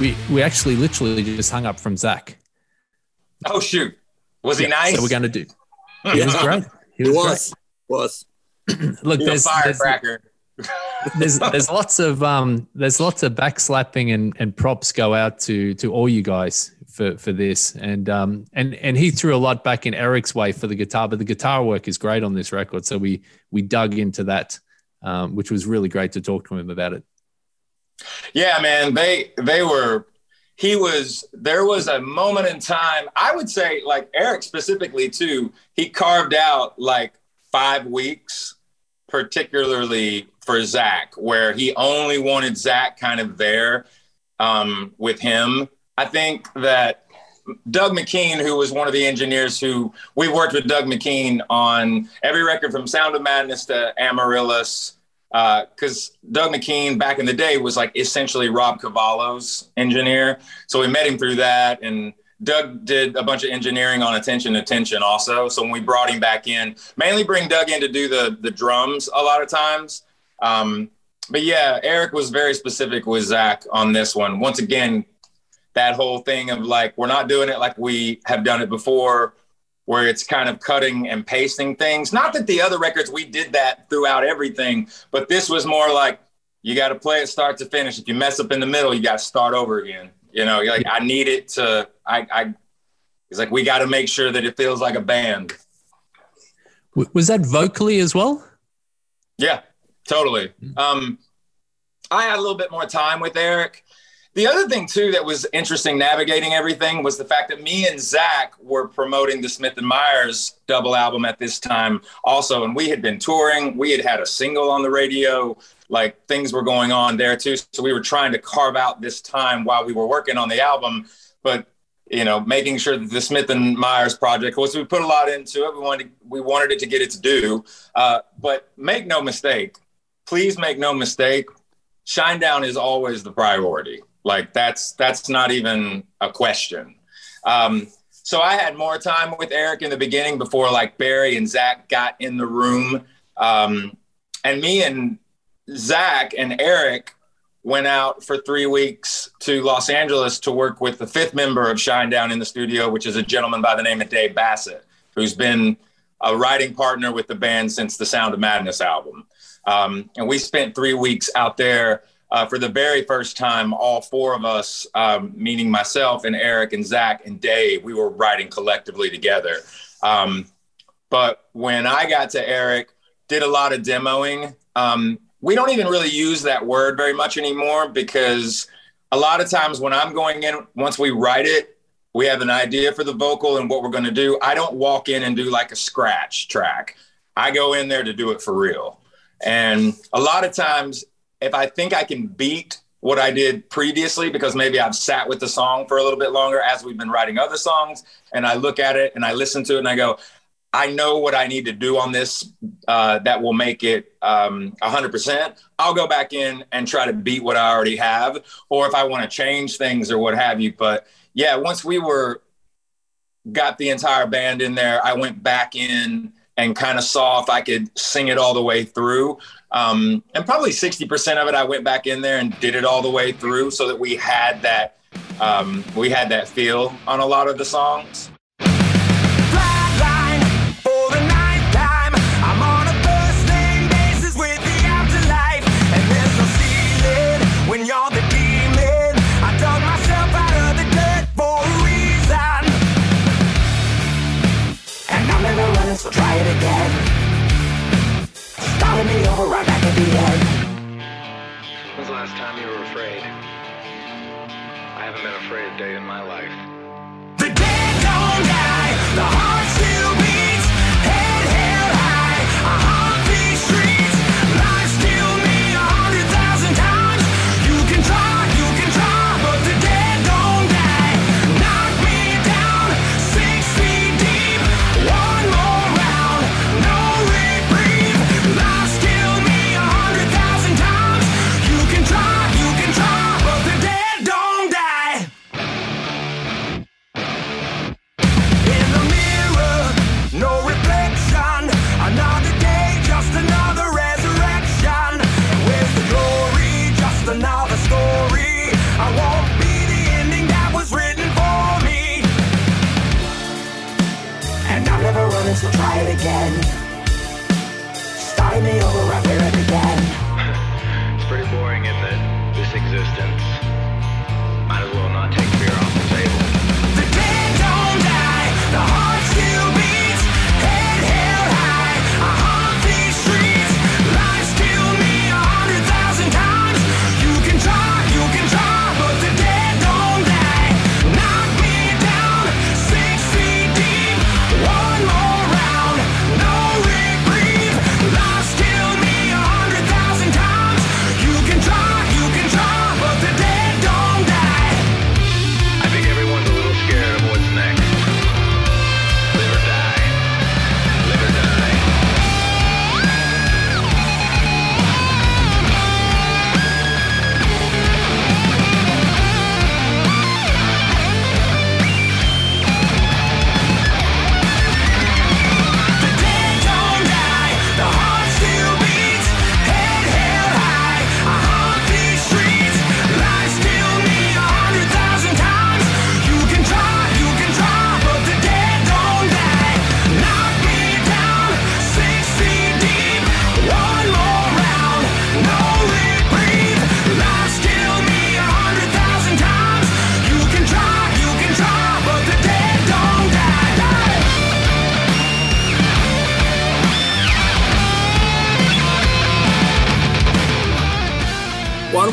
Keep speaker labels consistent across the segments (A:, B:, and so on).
A: we we actually literally just hung up from Zach.
B: Oh shoot, was he
A: Yeah,
B: nice?
A: So we're gonna do. He was great. He
C: It
A: was,
C: was. Was.
A: Look,
B: He's a
A: there's, there's there's there's lots of um there's lots of backslapping and and props go out to to all you guys for for this and um and and he threw a lot back in Eric's way for the guitar but the guitar work is great on this record so we we dug into that um which was really great to talk to him about it
B: Yeah, man, they they were. He was. There was a moment in time. I would say, like Eric specifically too. He carved out like five weeks, particularly for Zach, where he only wanted Zach kind of there um, with him. I think that Doug McKean, who was one of the engineers who we worked with Doug McKean on every record from Sound of Madness to Amaryllis, because Doug McKean back in the day was like essentially Rob Cavallo's engineer. So we met him through that. And Doug did a bunch of engineering on Attention Attention also. So when we brought him back in, mainly bring Doug in to do the, the drums a lot of times. Um, but yeah, Eric was very specific with Zach on this one. Once again, that whole thing of like, we're not doing it like we have done it before where it's kind of cutting and pasting things. Not that the other records we did that throughout everything, but this was more like you got to play it start to finish. If you mess up in the middle, you got to start over again. You know, you're like I need it to. I, I it's like we got to make sure that it feels like a band.
A: Was that vocally as well
B: Yeah, totally. Um, I had a little bit more time with Eric. The other thing too that was interesting navigating everything was the fact that me and Zach were promoting the Smith and Myers double album at this time also, and we had been touring. We had had a single on the radio. Like things were going on there too, so we were trying to carve out this time while we were working on the album. But you know, making sure that the Smith and Myers project was we put a lot into it. We wanted we wanted it to get its due. Uh, but make no mistake, please make no mistake, Shinedown is always the priority. Like that's that's not even a question. Um, so I had more time with Eric in the beginning before like Barry and Zach got in the room, um, and me and Zach and Eric went out for three weeks to Los Angeles to work with the fifth member of Shinedown in the studio, which is a gentleman by the name of Dave Bassett, who's been a writing partner with the band since the Sound of Madness album. Um, and we spent three weeks out there uh, for the very first time. All four of us, um, meaning myself and Eric and Zach and Dave, we were writing collectively together. Um, but when I got to Eric, did a lot of demoing. Um, we don't even really use that word very much anymore because a lot of times when I'm going in, once we write it, we have an idea for the vocal and what we're going to do. I don't walk in and do like a scratch track. I go in there to do it for real. And a lot of times, if I think I can beat what I did previously, because maybe I've sat with the song for a little bit longer as we've been writing other songs, and I look at it and I listen to it and I go, I know what I need to do on this uh, that will make it um, 100%. I'll go back in and try to beat what I already have, or if I want to change things or what have you. But yeah, once we were got the entire band in there, I went back in and kind of saw if I could sing it all the way through. Um, and probably 60% of it, I went back in there and did it all the way through so that we had that um, we had that feel on a lot of the songs.
D: For the ninth
E: day in my life.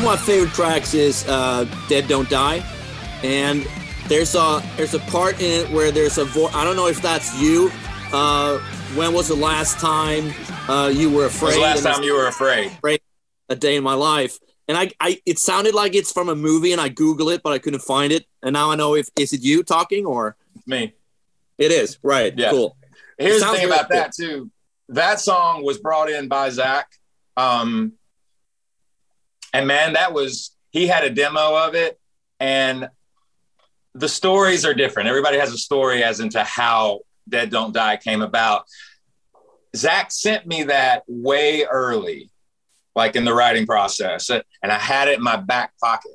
F: My favorite tracks is uh, "Dead Don't Die," and there's a there's a part in it where there's a voice. I don't know if that's you. Uh, when was the last time uh, you were
B: When
F: afraid?
B: was the last time you were afraid?
F: a day in my life. And I, I, it sounded like it's from a movie, and I Google it, but I couldn't find it. And now I know if is it you talking or
B: It's me.
F: it is. Right.
B: Yeah.
F: Cool.
B: Here's the thing about that too. That song was brought in by Zach. Um, and man, that was he had a demo of it, and the stories are different. Everybody has a story as into how Dead Don't Die came about. Zach sent me that way early, like in the writing process, and I had it in my back pocket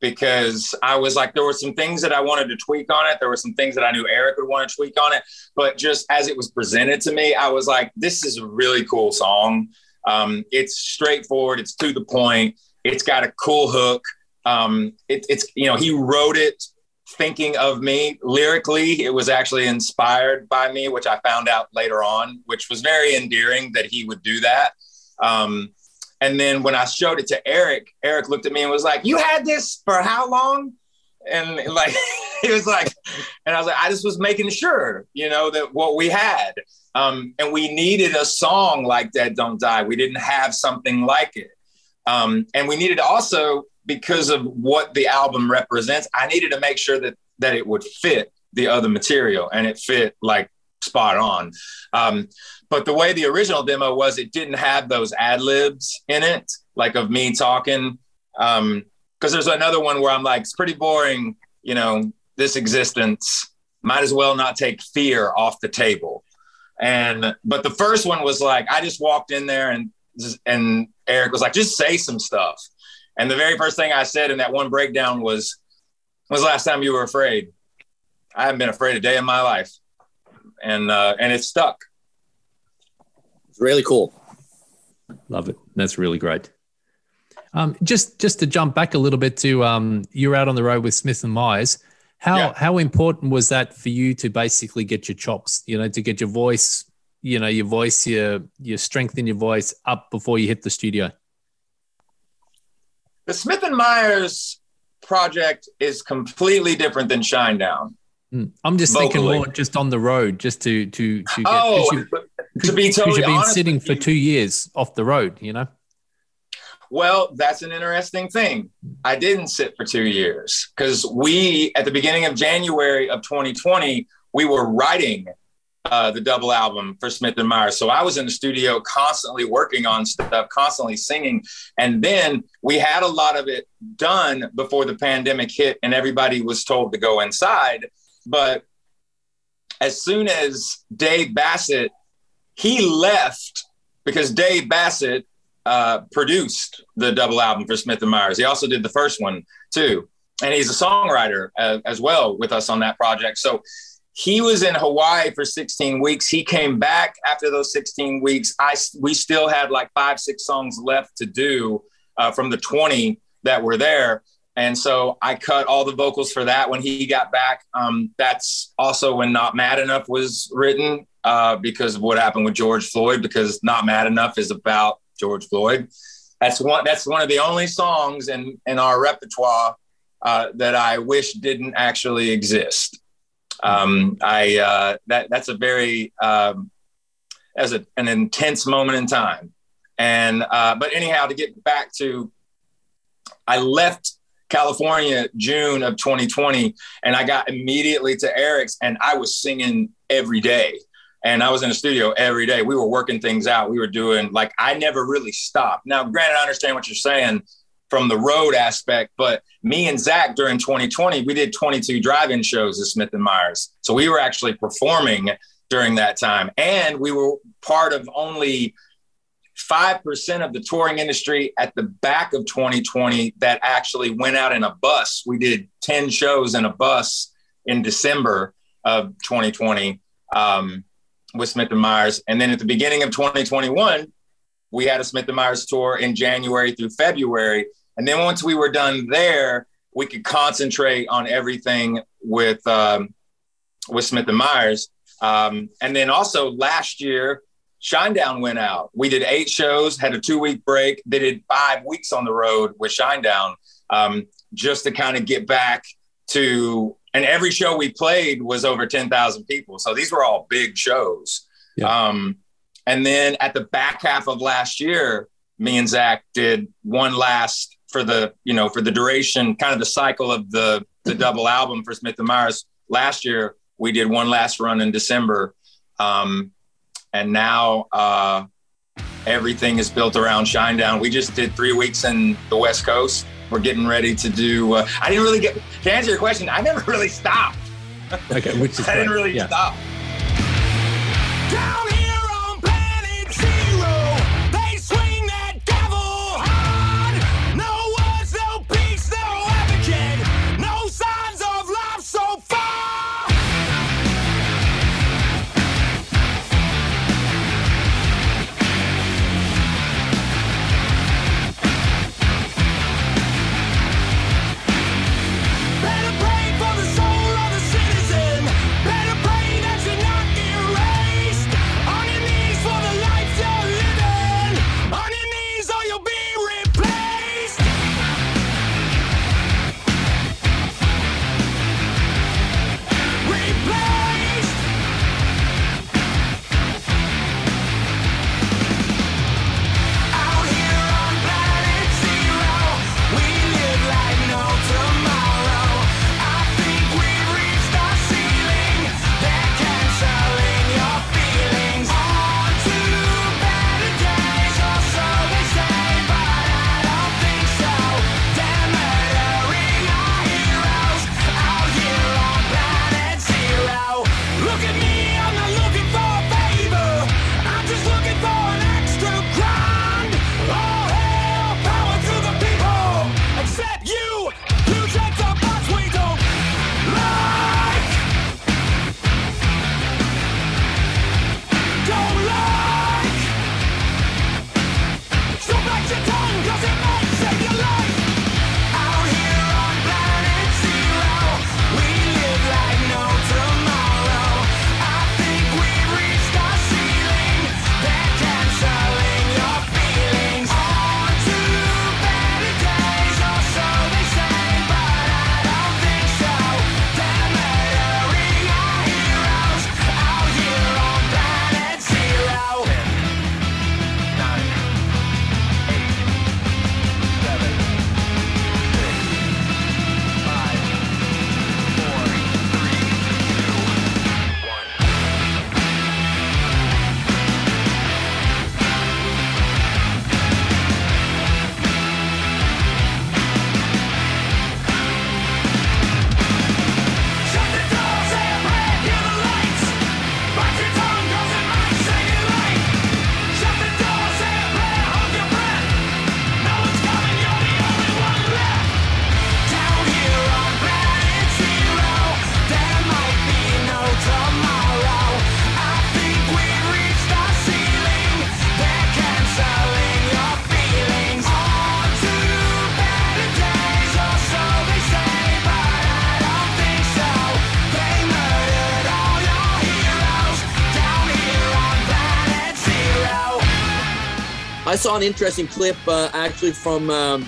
B: because I was like, there were some things that I wanted to tweak on it. There were some things that I knew Eric would want to tweak on it. But just as it was presented to me, I was like, this is a really cool song. Um, it's straightforward, it's to the point, it's got a cool hook. Um, it, it's, you know, he wrote it thinking of me lyrically. It was actually inspired by me, which I found out later on, which was very endearing that he would do that. Um, and then when I showed it to Eric, Eric looked at me and was like, You had this for how long? And like, he was like, and I was like, I just was making sure, you know, that what we had. Um, and we needed a song like Dead Don't Die. We didn't have something like it. Um, and we needed also, because of what the album represents, I needed to make sure that that it would fit the other material and it fit like spot on. Um, but the way the original demo was, it didn't have those ad libs in it, like of me talking. Um, because there's another one where I'm like, it's pretty boring, you know, this existence might as well not take fear off the table. And but the first one was like, I just walked in there and and Eric was like, just say some stuff. And the very first thing I said in that one breakdown was, "When's the last time you were afraid?" I haven't been afraid a day in my life, and uh, and it stuck.
F: It's really cool.
A: Love it. That's really great. Um, just just to jump back a little bit to um, you're out on the road with Smith and Myers. How
B: Yeah.
A: how important was that for you to basically get your chops? You know, to get your voice, you know, your voice, your your strength in your voice up before you hit the studio.
B: The Smith and Myers project is completely different than Shinedown.
A: Mm. I'm just thinking more just on the road, just to to to get.
B: Oh,
A: you-
B: to be
A: because
B: totally
A: you've been
B: honest
A: sitting for two years off the road. You know.
B: Well, that's an interesting thing. I didn't sit for two years because we, at the beginning of January of 2020, we were writing uh, the double album for Smith and Myers. So I was in the studio constantly working on stuff, constantly singing. And then we had a lot of it done before the pandemic hit and everybody was told to go inside. But as soon as Dave Bassett, he left because Dave Bassett uh, produced the double album for Smith and Myers. He also did the first one too, and he's a songwriter uh, as well with us on that project. So he was in Hawaii for 16 weeks. He came back after those 16 weeks. I we still had like five, six songs left to do uh, from the 20 that were there. And so I cut all the vocals for that when he got back. Um, that's also when Not Mad Enough was written uh, because of what happened with George Floyd, because Not Mad Enough is about George Floyd. That's one, that's one of the only songs in, in our repertoire uh, that I wish didn't actually exist. Um, I, uh, that, that's a very, um, as a, an intense moment in time. And, uh, but anyhow, to get back to, I left California June of 2020, and I got immediately to Eric's, and I was singing every day. And I was in the studio every day. We were working things out. We were doing like I never really stopped. Now, granted, I understand what you're saying from the road aspect, but me and Zach during 2020, we did 22 drive-in shows at Smith and Myers. So we were actually performing during that time, and we were part of only 5% of the touring industry at the back of 2020 that actually went out in a bus. We did 10 shows in a bus in December of 2020 um, with Smith and Myers. And then at the beginning of 2021, we had a Smith and Myers tour in January through February. And then once we were done there, we could concentrate on everything with um, with Smith and Myers. Um, and then also last year, Shinedown went out. We did eight shows, had a two week break. They did five weeks on the road with Shinedown um, just to kind of get back to, and every show we played was over 10,000 people. So these were all big shows.
A: Yeah.
B: Um, and then at the back half of last year, me and Zach did one last for the, you know, for the duration, kind of the cycle of the, the double album for Smith and Myers. Last year, we did one last run in December. Um, and now uh, everything is built around Shinedown. We just did three weeks in the West Coast. We're getting ready to do. Uh, I didn't really get to answer your question. I never really stopped.
A: Okay, which is
B: I didn't really
A: yeah.
B: stop.
F: I saw an interesting clip uh, actually from um,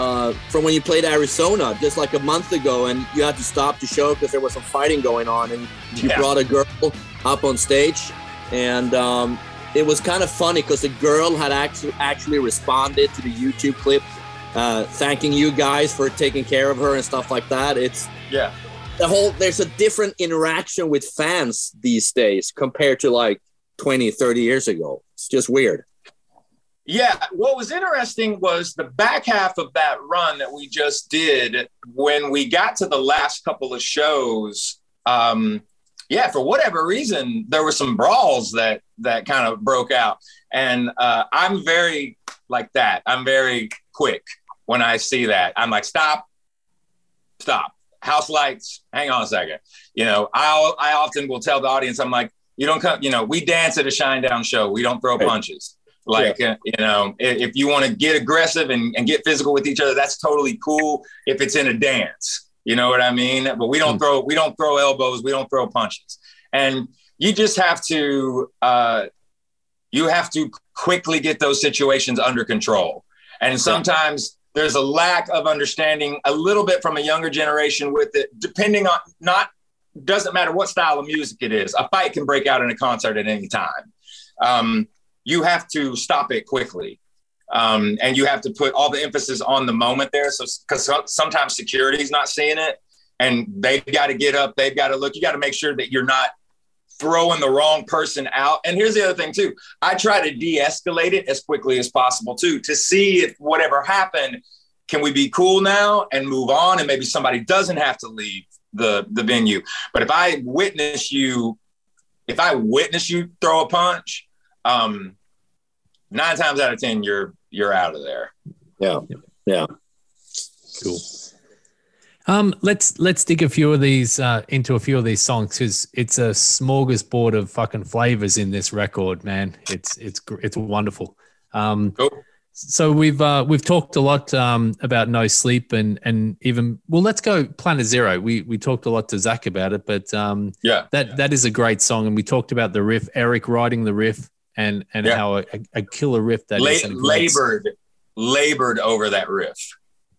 F: uh, from when you played Arizona just like a month ago, and you had to stop the show because there was some fighting going on, and you
B: Yeah.
F: brought a girl up on stage, and um, it was kind of funny because the girl had actually actually responded to the YouTube clip, uh, thanking you guys for taking care of her and stuff like that. It's
B: Yeah.
F: the whole there's a different interaction with fans these days compared to like 20 30 years ago it's just weird
B: Yeah, what was interesting was the back half of that run that we just did when we got to the last couple of shows. Um, yeah, for whatever reason, there were some brawls that that kind of broke out, and uh, I'm very like that. I'm very quick when I see that. I'm like, stop, stop, house lights. Hang on a second. You know, I I often will tell the audience, I'm like, you don't come. You know, we dance at a Shinedown show. We don't throw punches. Like, uh, you know, if, if you want to get aggressive and, and get physical with each other, that's totally cool if it's in a dance. You know what I mean? But we don't throw we don't throw elbows, we don't throw punches. And you just have to uh, you have to quickly get those situations under control. And sometimes there's a lack of understanding a little bit from a younger generation with it, depending on not doesn't matter what style of music it is. A fight can break out in a concert at any time. Um, you have to stop it quickly. Um, and you have to put all the emphasis on the moment there. So, because sometimes security's not seeing it and they've got to get up, they've got to look, you got to make sure that you're not throwing the wrong person out. And here's the other thing, too I try to de escalate it as quickly as possible, too, to see if whatever happened, can we be cool now and move on? And maybe somebody doesn't have to leave the, the venue. But if I witness you, if I witness you throw a punch, um, nine times out of ten, you're you're out of there.
F: yeah yeah
A: Cool. Um, let's let's dig a few of these uh, into a few of these songs because it's a smorgasbord of fucking flavors in this record, man. It's it's gr- it's wonderful. Um,
B: Cool.
A: so we've uh, we've talked a lot um, about no sleep and and even well, let's go Planet Zero. We we talked a lot to Zach about it, but um,
B: Yeah.
A: that that is a great song, and we talked about the riff, Eric writing the riff, and and
B: Yeah.
A: how a, a killer riff that
B: La-
A: is. and a great-
B: labored labored over that riff.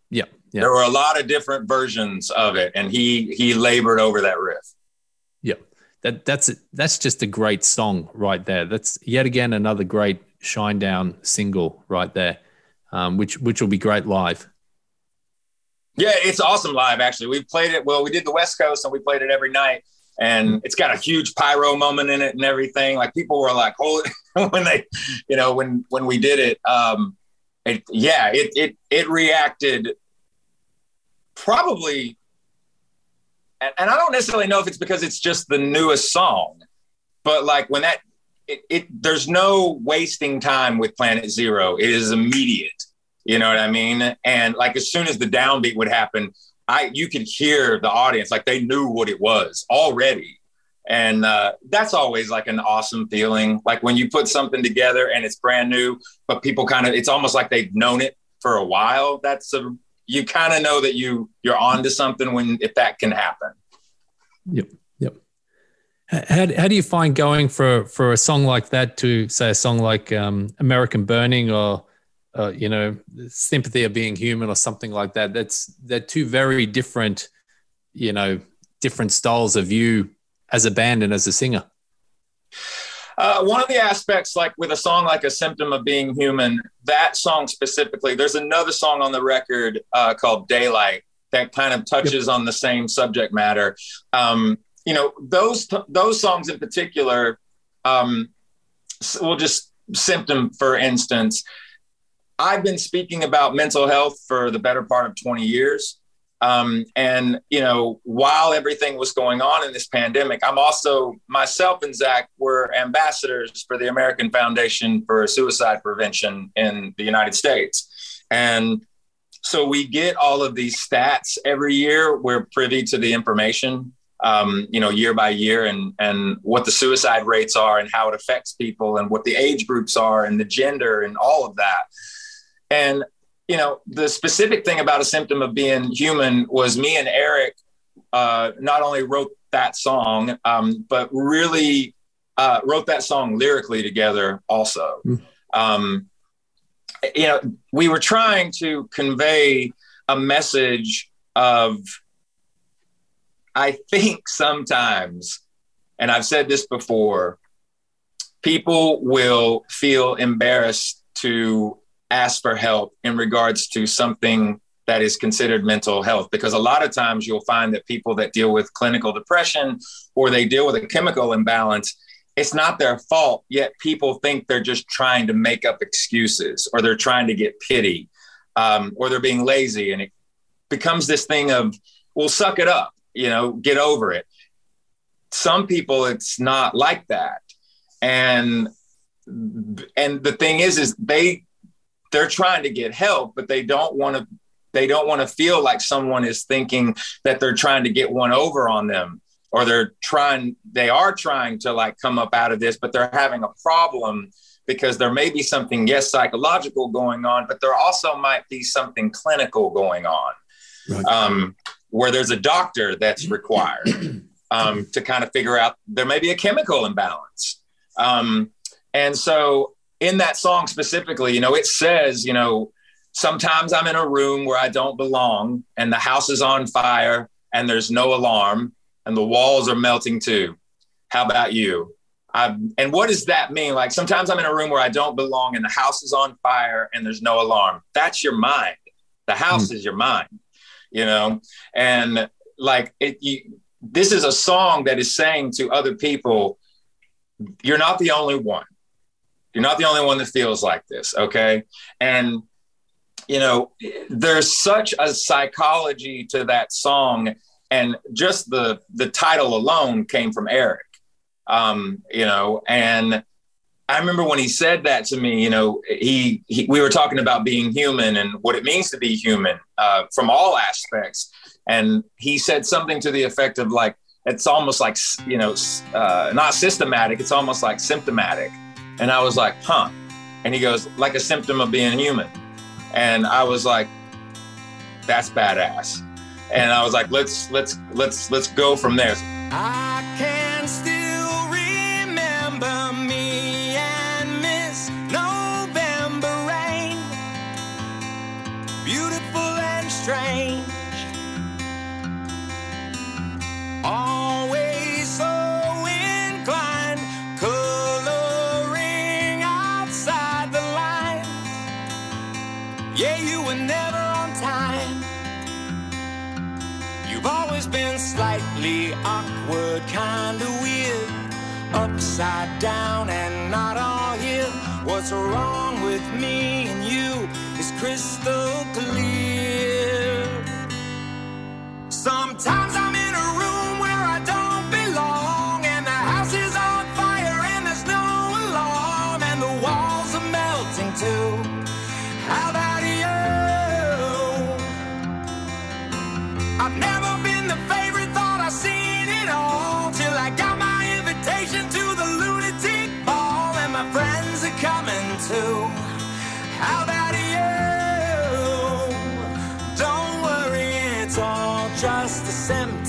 A: Yeah, yeah.
B: There were a lot of different versions of it, and he he labored over that riff.
A: Yeah, that that's that's just a great song right there. That's yet again another great Shinedown single right there, um, which which will be great live.
B: Yeah, it's awesome live. Actually, we played it. Well, we did the West Coast, and we played it every night. And it's got a huge pyro moment in it and everything. Like people were like, "Holy!" when they, you know, when when we did it. Um, it yeah, it it it reacted probably, and, and I don't necessarily know if it's because it's just the newest song, but like when that it, it there's no wasting time with Planet Zero. It is immediate. You know what I mean? And like as soon as the downbeat would happen, I you could hear the audience like they knew what it was already. And uh, that's always like an awesome feeling. Like when you put something together and it's brand new, but people kind of it's almost like they've known it for a while. That's a you kind of know that you you're onto something when if that can happen.
A: Yep, yep. How, how do you find going for for a song like that to say a song like um, America's Burning or uh, you know Symptom of Being Human or something like that? That's they're two very different, you know, different styles of you as a band and as a singer.
B: Uh, one of the aspects, like with a song like "A Symptom of Being Human," that song specifically, there's another song on the record uh, called "Daylight" that kind of touches on the same subject matter. Um, you know, those those songs in particular, um, we'll just symptom for instance. I've been speaking about mental health for the better part of 20 years. Um, and you know, while everything was going on in this pandemic, I'm also myself and Zach were ambassadors for the American Foundation for Suicide Prevention in the United States, and so we get all of these stats every year. We're privy to the information, um, you know, year by year, and and what the suicide rates are, and how it affects people, and what the age groups are, and the gender, and all of that. And you know, the specific thing about a symptom of being human was me and Eric uh, not only wrote that song, um, but really uh, wrote that song lyrically together also.
A: Mm.
B: Um, you know, we were trying to convey a message of, I think sometimes, and I've said this before, people will feel embarrassed to ask for help in regards to something that is considered mental health because a lot of times you'll find that people that deal with clinical depression or they deal with a chemical imbalance it's not their fault yet people think they're just trying to make up excuses or they're trying to get pity um, or they're being lazy and it becomes this thing of well suck it up you know get over it. Some people it's not like that. And and the thing is is they they're trying to get help but they don't want to they don't want to feel like someone is thinking that they're trying to get one over on them. Or they're trying they are trying to like come up out of this but they're having a problem because there may be something yes psychological going on but there also might be something clinical going on.
F: Right.
B: um, where there's a doctor that's required um, to kind of figure out there may be a chemical imbalance. Um, and so in that song specifically you know it says you know sometimes i'm in a room where i don't belong and the house is on fire and there's no alarm and the walls are melting too. How about you? I and what does that mean? Like sometimes i'm in a room where i don't belong and the house is on fire and there's no alarm. That's your mind. The house hmm. is your mind you know? And like it you, this is a song that is saying to other people you're not the only one you're not the only one that feels like this okay? And you know there's such a psychology to that song and just the the title alone came from eric um you know? And i remember when he said that to me you know he, he we were talking about being human and what it means to be human uh, from all aspects. And he said something to the effect of like it's almost like you know uh, not systematic it's almost like symptomatic and i was like huh and he goes like a symptom of being human and i was like that's badass and i was like let's let's let's let's go from there
D: I can still remember me and Miss November rain. Beautiful and strange. Always so were never on time. You've always been slightly awkward, kinda weird, upside down and not all here. What's wrong with me and you is crystal clear. Sometimes I'm in a room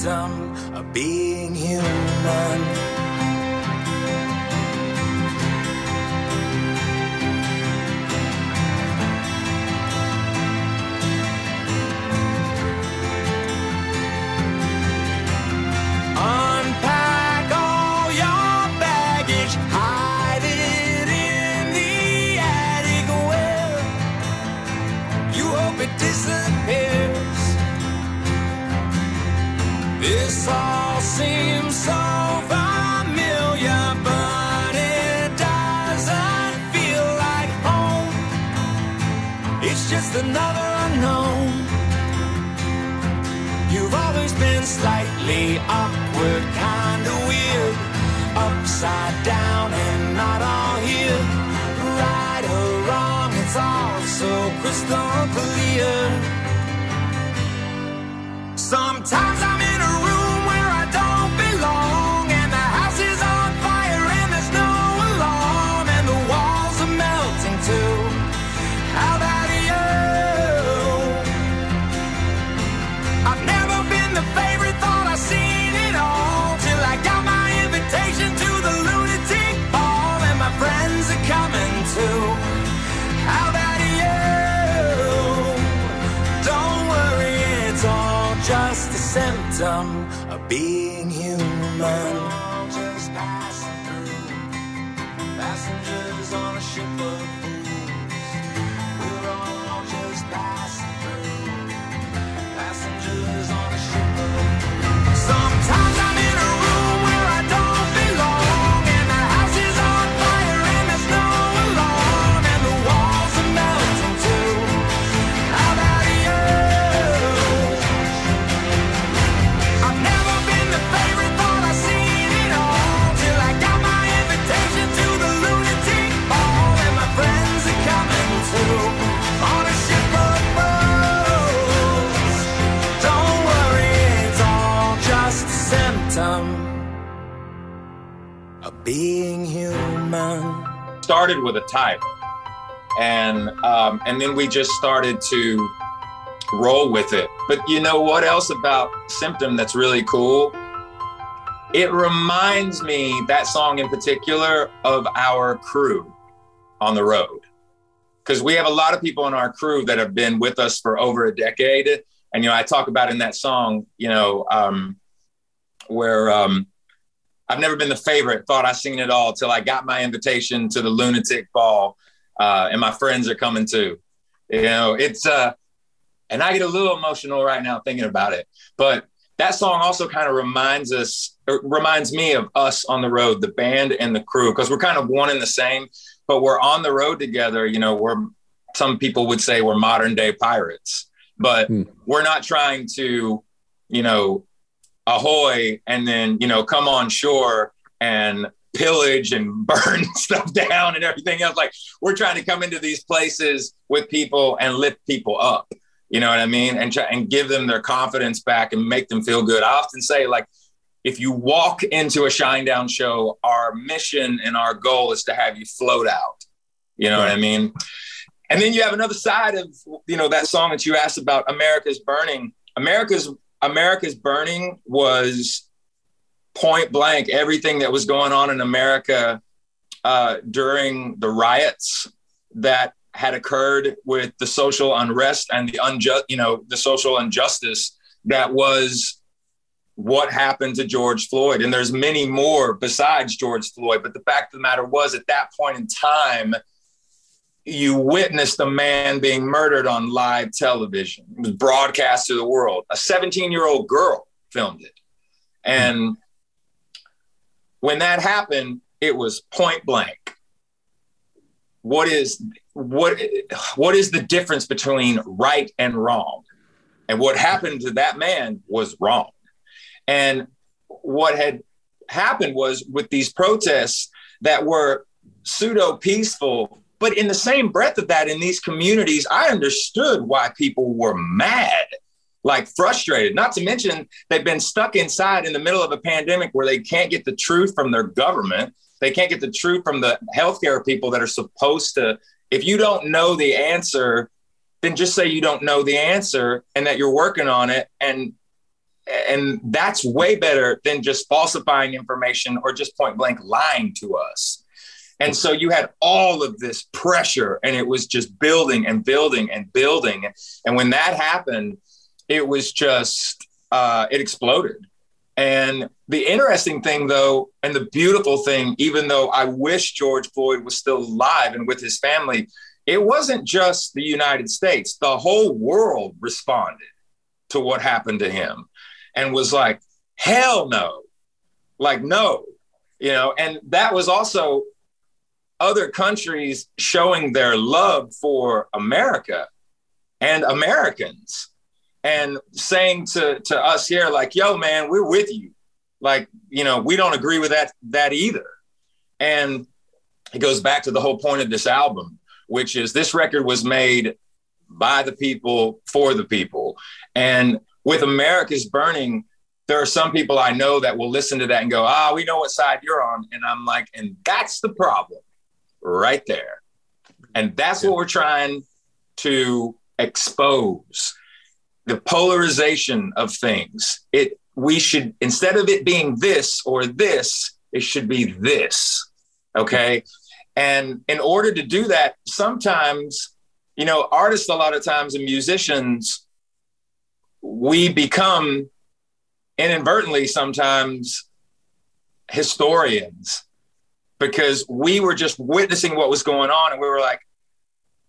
D: of being human. Awkward, kinda weird, upside down symptom of being human.
B: Started with a title, and um, and then we just started to roll with it. But you know what else about Symptom that's really cool? It reminds me that song in particular of our crew on the road, because we have a lot of people in our crew that have been with us for over a decade, and you know I talk about in that song, you know, um, where. Um, I've never been the favorite. Thought I seen it all till I got my invitation to the lunatic ball, uh, and my friends are coming too. You know, it's uh, and I get a little emotional right now thinking about it. But that song also kind of reminds us, reminds me of us on the road, the band and the crew, because we're kind of one and the same. But we're on the road together. You know, we're some people would say we're modern day pirates, but
A: Hmm.
B: we're not trying to, you know, ahoy and then you know come on shore and pillage and burn stuff down and everything else. Like we're trying to come into these places with people and lift people up. You know what i mean? And try and give them their confidence back and make them feel good. I often say like if you walk into a Shinedown show our mission and our goal is to have you float out. You know what i mean? And then you have another side of you know that song that you asked about america's burning. America's America's Burning was point blank everything that was going on in America uh, during the riots that had occurred with the social unrest and the unjust, you know, the social injustice that was what happened to George Floyd. And there's many more besides George Floyd. But the fact of the matter was, at that point in time, you witnessed a man being murdered on live television. It was broadcast to the world. A 17 year old girl filmed it. And when that happened, it was point blank. What is what what is the difference between right and wrong? And what happened to that man was wrong. And what had happened was with these protests that were pseudo peaceful but in the same breath of that, in these communities, I understood why people were mad, like frustrated. Not to mention, they've been stuck inside in the middle of a pandemic where they can't get the truth from their government. They can't get the truth from the healthcare people that are supposed to. If you don't know the answer, then just say you don't know the answer and that you're working on it. And and that's way better than just falsifying information or just point blank lying to us. And so you had all of this pressure and it was just building and building and building. And when that happened, it was just, uh, it exploded. And the interesting thing, though, and the beautiful thing, even though I wish George Floyd was still alive and with his family, it wasn't just the United States. The whole world responded to what happened to him and was like, hell no, like, no, you know, and that was also other countries showing their love for America and Americans and saying to, to us here, like, yo, man, we're with you. Like, you know, we don't agree with that, that either. And it goes back to the whole point of this album, which is this record was made by the people for the people. And with America's Burning, there are some people I know that will listen to that and go, ah, we know what side you're on. And I'm like, and that's the problem right there. And that's what we're trying to expose the polarization of things. It we should instead of it being this or this, it should be this. Okay. And in order to do that, sometimes, you know, artists a lot of times and musicians, we become inadvertently sometimes historians because we were just witnessing what was going on and we were like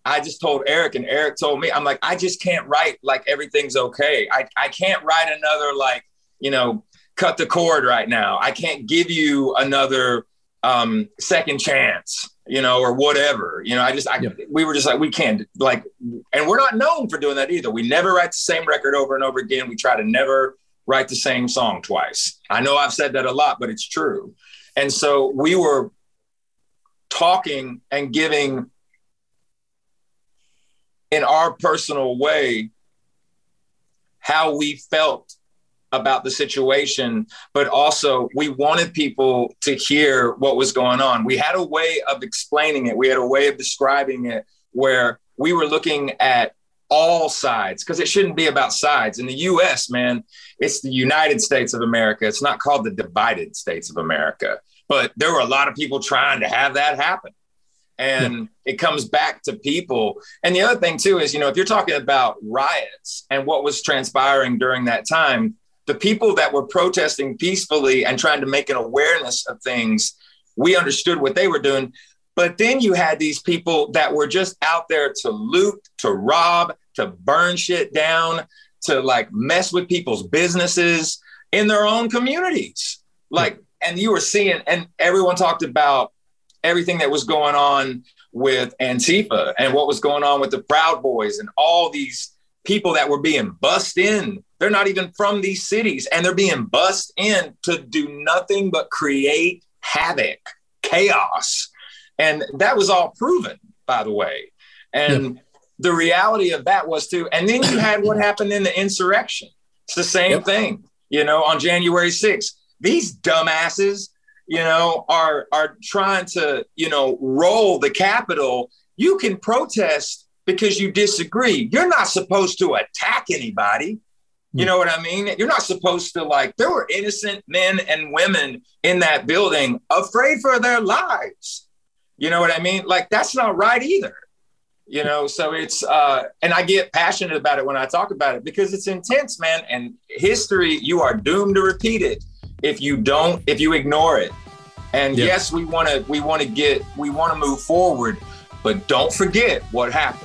B: i just told eric and eric told me i'm like i just can't write like everything's okay. I, I can't write another like you know cut the cord right now. I can't give you another um, second chance you know or whatever. You know i just I,
A: Yeah.
B: we were just like we can't like and we're not known for doing that either. We never write the same record over and over again. We try to never write the same song twice. I know i've said that a lot but it's true. And so we were talking and giving in our personal way how we felt about the situation, but also we wanted people to hear what was going on. We had a way of explaining it, we had a way of describing it where we were looking at all sides because it shouldn't be about sides. In the US, man, it's the United States of America. It's not called the divided states of America. But there were a lot of people trying to have that happen. And it comes back to people. And the other thing, too, is, you know, if you're talking about riots and what was transpiring during that time, the people that were protesting peacefully and trying to make an awareness of things, we understood what they were doing. But then you had these people that were just out there to loot, to rob, to burn shit down, to like mess with people's businesses in their own communities. Like, and you were seeing, and everyone talked about everything that was going on with Antifa and what was going on with the Proud Boys and all these people that were being bussed in. They're not even from these cities and they're being bussed in to do nothing but create havoc, chaos. And that was all proven, by the way. And the reality of that was too, and then you had what happened in the insurrection. It's the same
F: Yep.
B: thing, you know, on January 6th. These dumbasses, you know, are are trying to, you know, roll the Capitol. You can protest because you disagree. You're not supposed to attack anybody. You know what I mean? You're not supposed to like. There were innocent men and women in that building, afraid for their lives. You know what I mean? Like that's not right either. You know, so it's uh and I get passionate about it when I talk about it because it's intense, man. And history, you are doomed to repeat it if you don't, if you ignore it. And
A: Yeah.
B: yes, we want to we want to get we want to move forward, but don't forget what happened.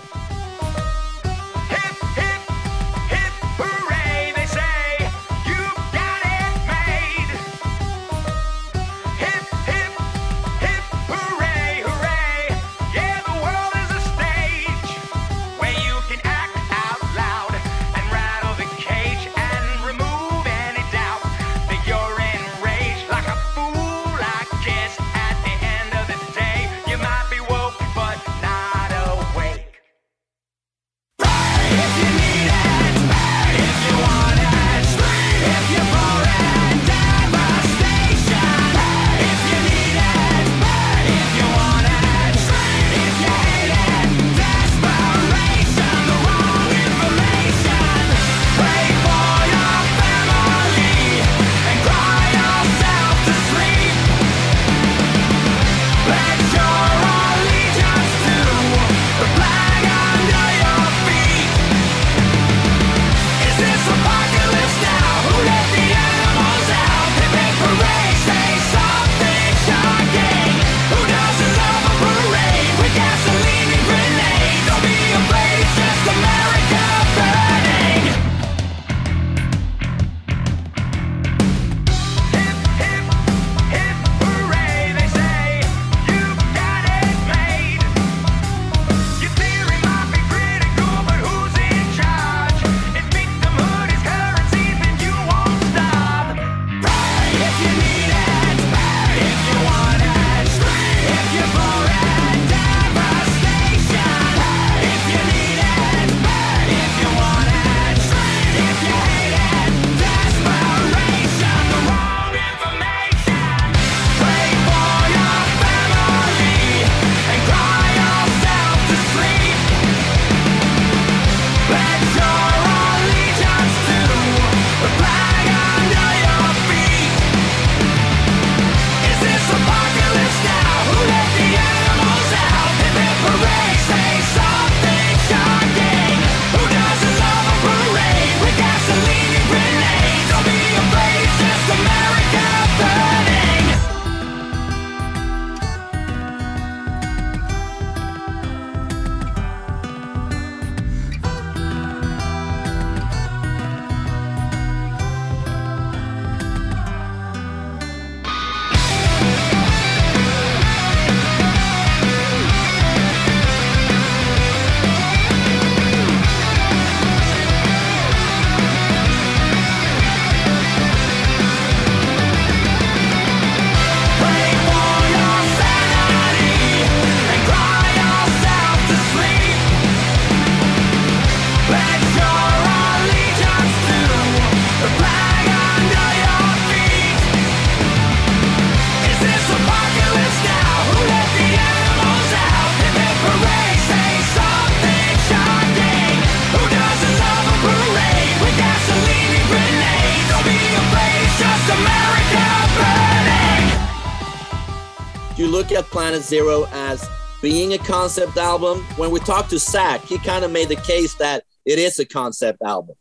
F: Planet Zero as being a concept album. When we talked to Zach, he kind of made the case that it is a concept album.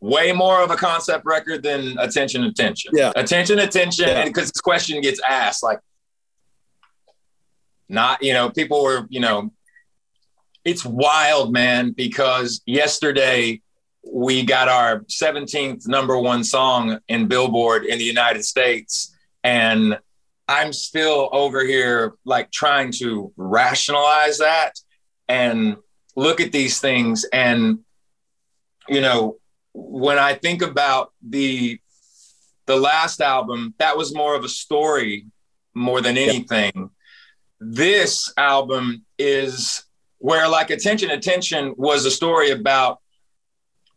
B: way more of a concept record than attention attention
F: Yeah.
B: attention attention
F: Yeah.
B: because this question gets asked like not you know people were you know it's wild man because yesterday we got our 17th number one song in billboard in the united states and i'm still over here like trying to rationalize that and look at these things. And you know when I think about the the last album, that was more of a story more than anything. This album is where like attention attention was a story about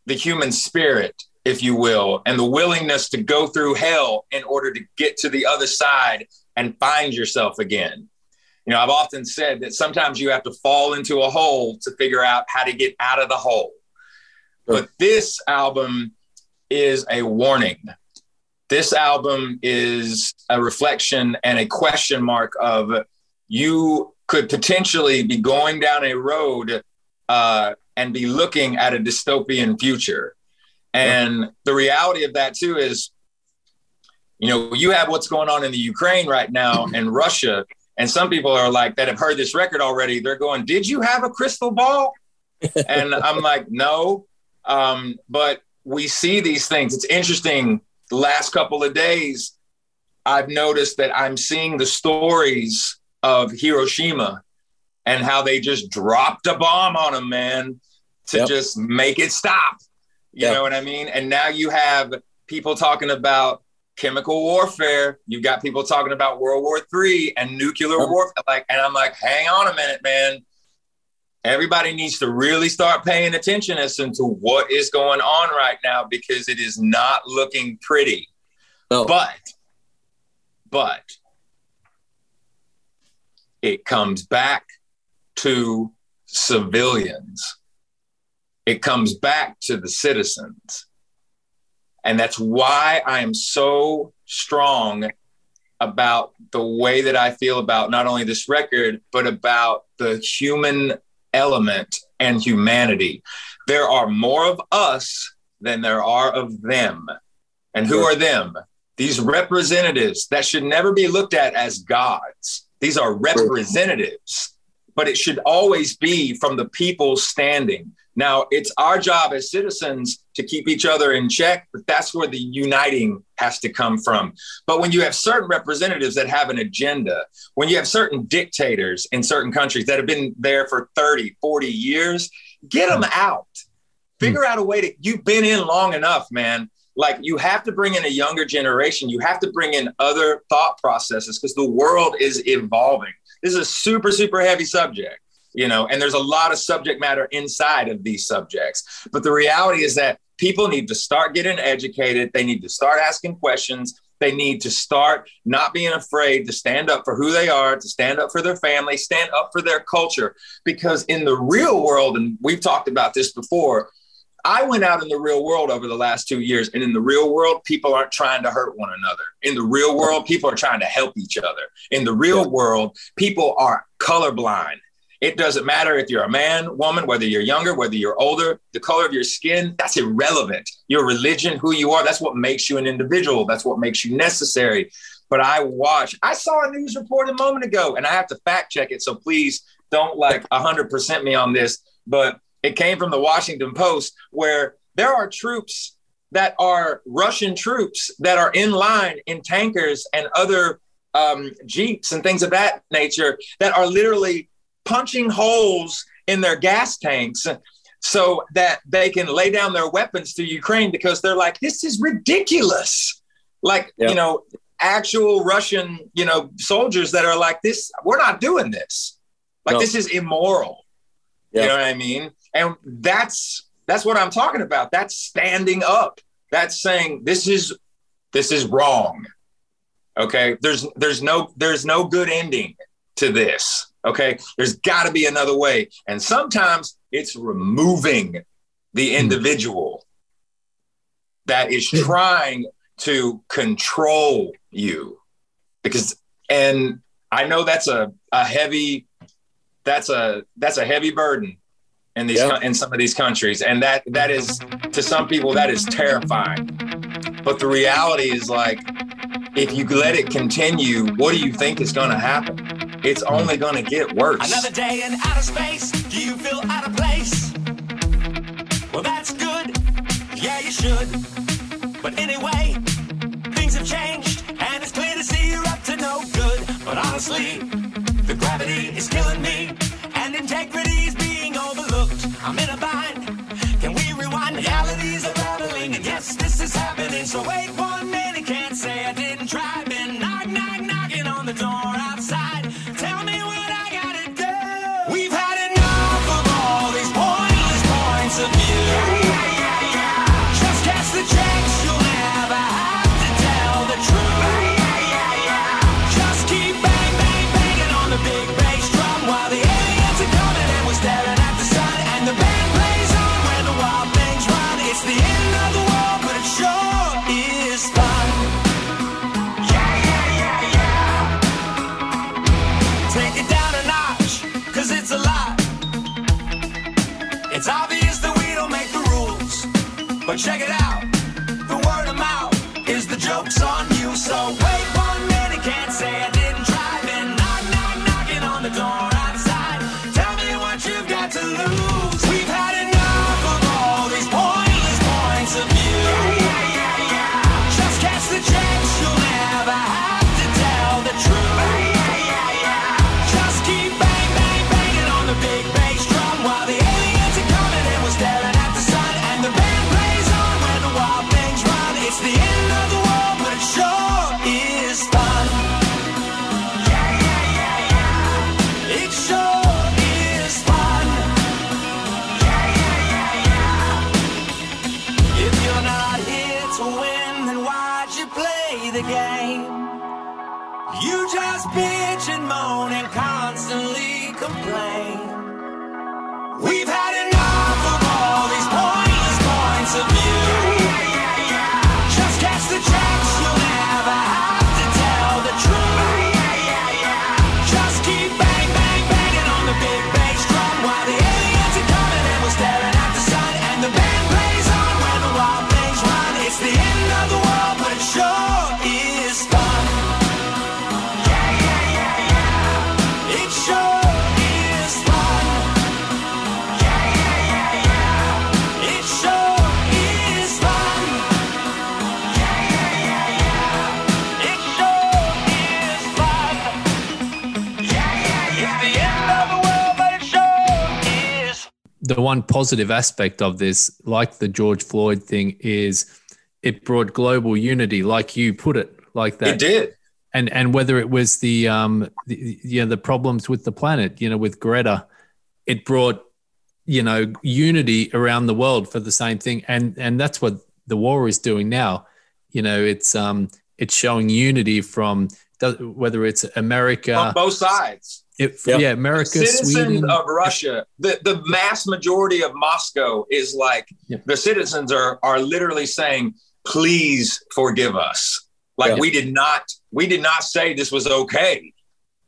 B: the human spirit, if you will, and the willingness to go through hell in order to get to the other side and find yourself again. You know, I've often said that sometimes you have to fall into a hole to figure out how to get out of the hole. But this album is a warning. This album is a reflection and a question mark of you could potentially be going down a road uh, and be looking at a dystopian future. And the reality of that, too, is you know, you have what's going on in the Ukraine right now and Russia. And some people are like, that have heard this record already, they're going, Did you have a crystal ball? and I'm like, No. Um, but we see these things. It's interesting. The last couple of days, I've noticed that I'm seeing the stories of Hiroshima and how they just dropped a bomb on them, man, to
F: Yep.
B: just make it stop. You know what I mean? And now you have people talking about chemical warfare. You've got people talking about World War III and nuclear warfare. Like, and I'm like, hang on a minute, man everybody needs to really start paying attention as to what is going on right now because it is not looking pretty. But, but it comes back to civilians. It comes back to the citizens. And that's why I am so strong about the way that I feel about not only this record, but about the human element and humanity. There are more of us than there are of them. And who are them? These representatives that should never be looked at as gods. These are representatives, but it should always be from the people standing. Now, it's our job as citizens to keep each other in check, but that's where the uniting has to come from. But when you have certain representatives that have an agenda, when you have certain dictators in certain countries that have been there for 30, 40 years, get them out. Figure out a way to, you've been in long enough, man. Like you have to bring in a younger generation. You have to bring in other thought processes because the world is evolving. This is a super, super heavy subject, you know, and there's a lot of subject matter inside of these subjects. But the reality is that people need to start getting educated. They need to start asking questions. They need to start not being afraid to stand up for who they are, to stand up for their family, stand up for their culture. Because in the real world, and we've talked about this before, I went out in the real world over the last two years, and in the real world, people aren't trying to hurt one another. In the real world, people are trying to help each other. In the real world, people are colorblind. It doesn't matter if you're a man, woman, whether you're younger, whether you're older, the color of your skin, that's irrelevant. Your religion, who you are, that's what makes you an individual. That's what makes you necessary. But I watch, I saw a news report a moment ago, and I have to fact check it. So please don't like 100% me on this. But it came from the Washington Post where there are troops that are Russian troops that are in line in tankers and other um, jeeps and things of that nature that are literally punching holes in their gas tanks so that they can lay down their weapons to Ukraine because they're like, this is ridiculous. Like, you know, actual Russian, you know, soldiers that are like, this, we're not doing this. Like,
F: No.
B: this is immoral. You know what I mean? And that's that's what I'm talking about. That's standing up. That's saying this is this is wrong. Okay? There's there's no there's no good ending to this. Okay? There's got to be another way. And sometimes it's removing the hmm. individual that is hmm. trying to control you. Because and I know that's a, a heavy, that's a, that's a heavy burden in these, co- in some of these countries. And that, that is to some people, that is terrifying. But the reality is like, if you let it continue, what do you think is going to happen? It's only to get worse.
D: Another day in outer space. Do you feel out of place? Well, that's good. Yeah, you should. But anyway, things have changed, and it's clear to see you're up to no good. But honestly, the gravity is killing me, and integrity is being overlooked. I'm in a bind. Can we rewind? Reality's unraveling, and yes, this is happening. So wait one minute, the one
A: positive aspect of this, like the George Floyd thing, is it brought global unity, like you put it, like that.
B: it did.
A: and and whether it was the um the, you know the problems with the planet you know with greta it brought you know unity around the world for the same thing and and that's what the war is doing now you know it's um it's showing unity from whether it's america
B: on both sides.
A: It,
F: Yeah.
A: yeah america
B: citizens
A: sweden
B: of Russia, the, the mass majority of Moscow is like
A: Yeah.
B: the citizens are are literally saying, "Please forgive us." Like
F: Yeah.
B: we did not we did not say this was okay.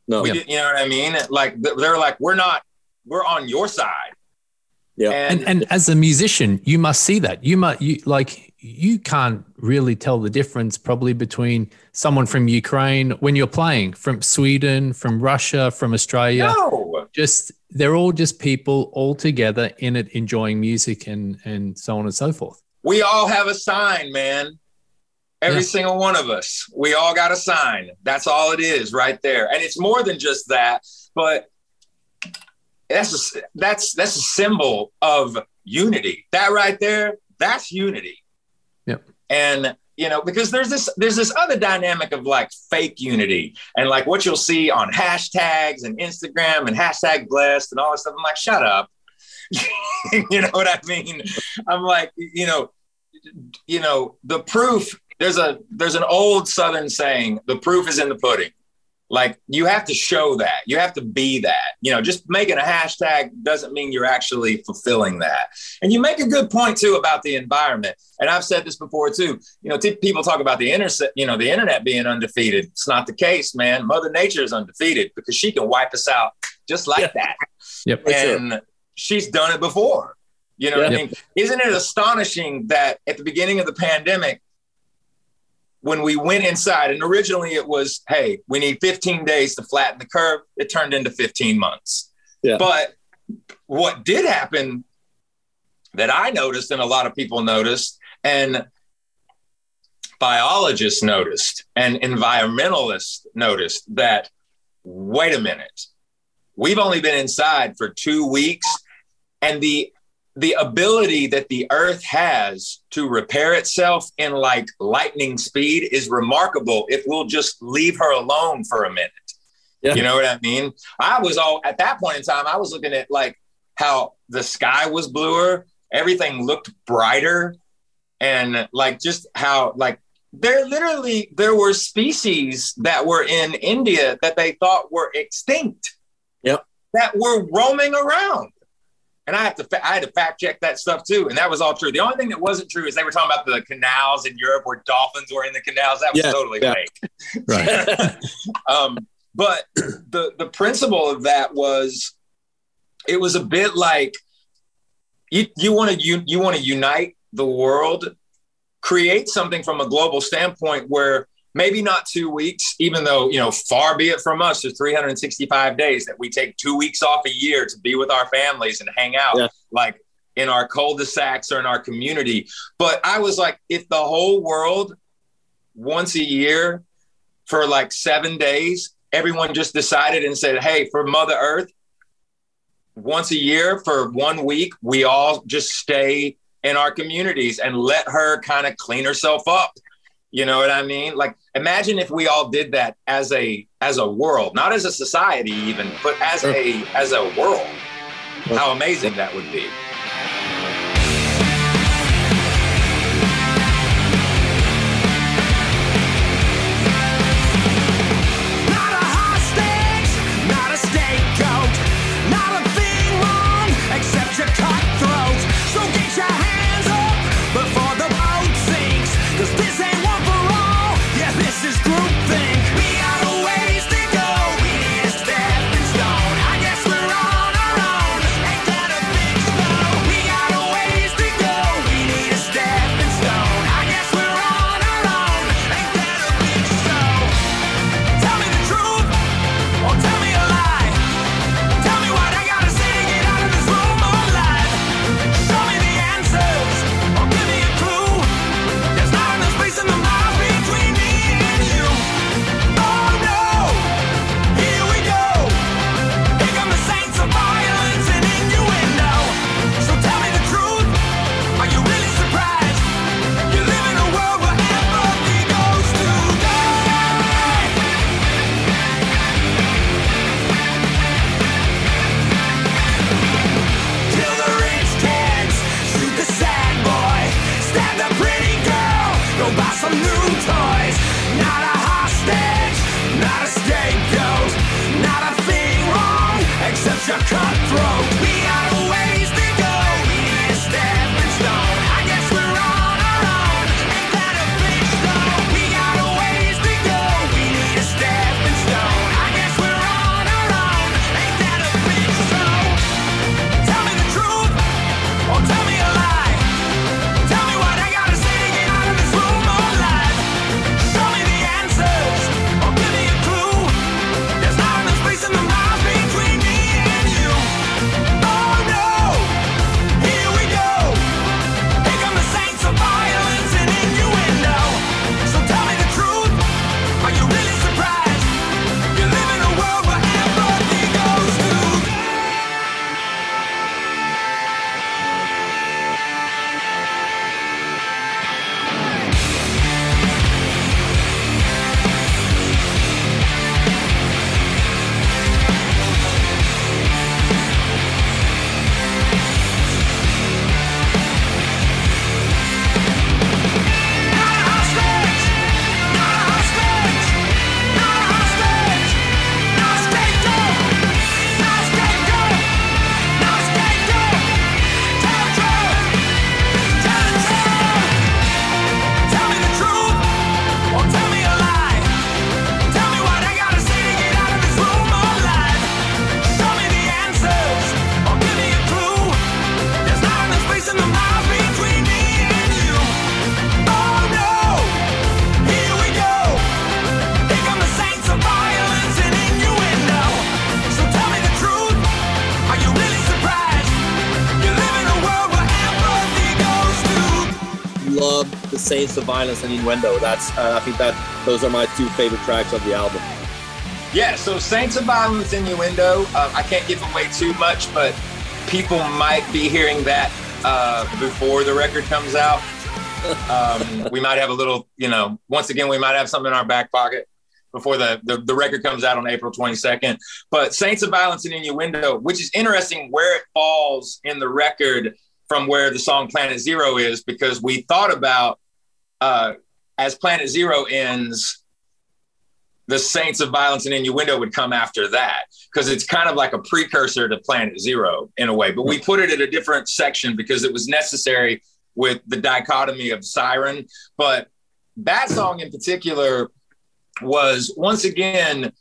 F: No.
B: We did, you know what I mean? Like they're like, "We're not. We're on your side."
F: Yeah.
A: and and as a musician you must see that you must you like you can't really tell the difference probably between someone from ukraine when you're playing from sweden from russia from australia
B: no,
A: just they're all just people all together in it enjoying music and and so on and so forth
B: we all have a sign, man. Every
A: Yeah.
B: single one of us. We all got a sign. That's all it is right there. And it's more than just that, but that's a, that's that's a symbol of unity. That right there, that's unity.
A: Yep.
B: And you know, because there's this there's this other dynamic of like fake unity and like what you'll see on hashtags and Instagram and hashtag blessed and all this stuff. I'm like, shut up. you know what I mean? I'm like, you know, you know, the proof. There's a there's an old Southern saying: the proof is in the pudding. Like you have to show that. You have to be that. You know just making a hashtag doesn't mean you're actually fulfilling that. And you make a good point too about the environment. And i've said this before too. You know t- people talk about the internet you know the internet being undefeated. It's not the case man. Mother nature is undefeated because she can wipe us out just like
F: Yeah.
B: that.
A: Yep.
F: For sure.
B: and she's done it before. You know what i mean? Isn't it astonishing that at the beginning of the pandemic when we went inside, and originally it was, hey, we need 15 days to flatten the curve. It turned into 15 months.
F: Yeah.
B: But what did happen that I noticed, and a lot of people noticed, and biologists noticed, and environmentalists noticed that, wait a minute, we've only been inside for two weeks, and the the ability that the earth has to repair itself in like lightning speed is remarkable if we'll just leave her alone for a minute.
F: Yeah.
B: You know what I mean? I was all at that point in time, I was looking at like how the sky was bluer, everything looked brighter, and like just how like there literally there were species that were in India that they thought were extinct.
F: Yep.
B: That were roaming around. And I have to, fa- I had to fact check that stuff too, and that was all true. The only thing that wasn't true is they were talking about the canals in Europe where dolphins were in the canals. That was
F: Yeah,
B: totally
F: yeah.
B: fake.
A: Right.
B: um, but the the principle of that was, it was a bit like you you want to you you want to unite the world, create something from a global standpoint where maybe not two weeks, even though you know far be it from us. There's 365 days that we take two weeks off a year to be with our families and hang out,
F: Yeah.
B: like in our cul-de-sacs or in our community. But I was like, if the whole world once a year for like seven days, everyone just decided and said, hey, for Mother Earth, once a year for one week, we all just stay in our communities and let her kind of clean herself up. You know what I mean? Like imagine if we all did that as a as a world, not as a society even, but as a as a world. How amazing that would be.
F: Saints of Violence and Innuendo. That's uh, I think that those are my two favorite tracks of the album.
B: Yeah, so Saints of Violence and Innuendo. Uh, I can't give away too much, but people might be hearing that uh, before the record comes out. Um, we might have a little, you know, once again, we might have something in our back pocket before the, the, the record comes out on April 22nd. But Saints of Violence and Innuendo, which is interesting where it falls in the record from where the song Planet Zero is, because we thought about uh, as Planet Zero ends, the Saints of Violence and Innuendo would come after that because it's kind of like a precursor to Planet Zero in a way. But we put it at a different section because it was necessary with the dichotomy of Siren. But that song in particular was once again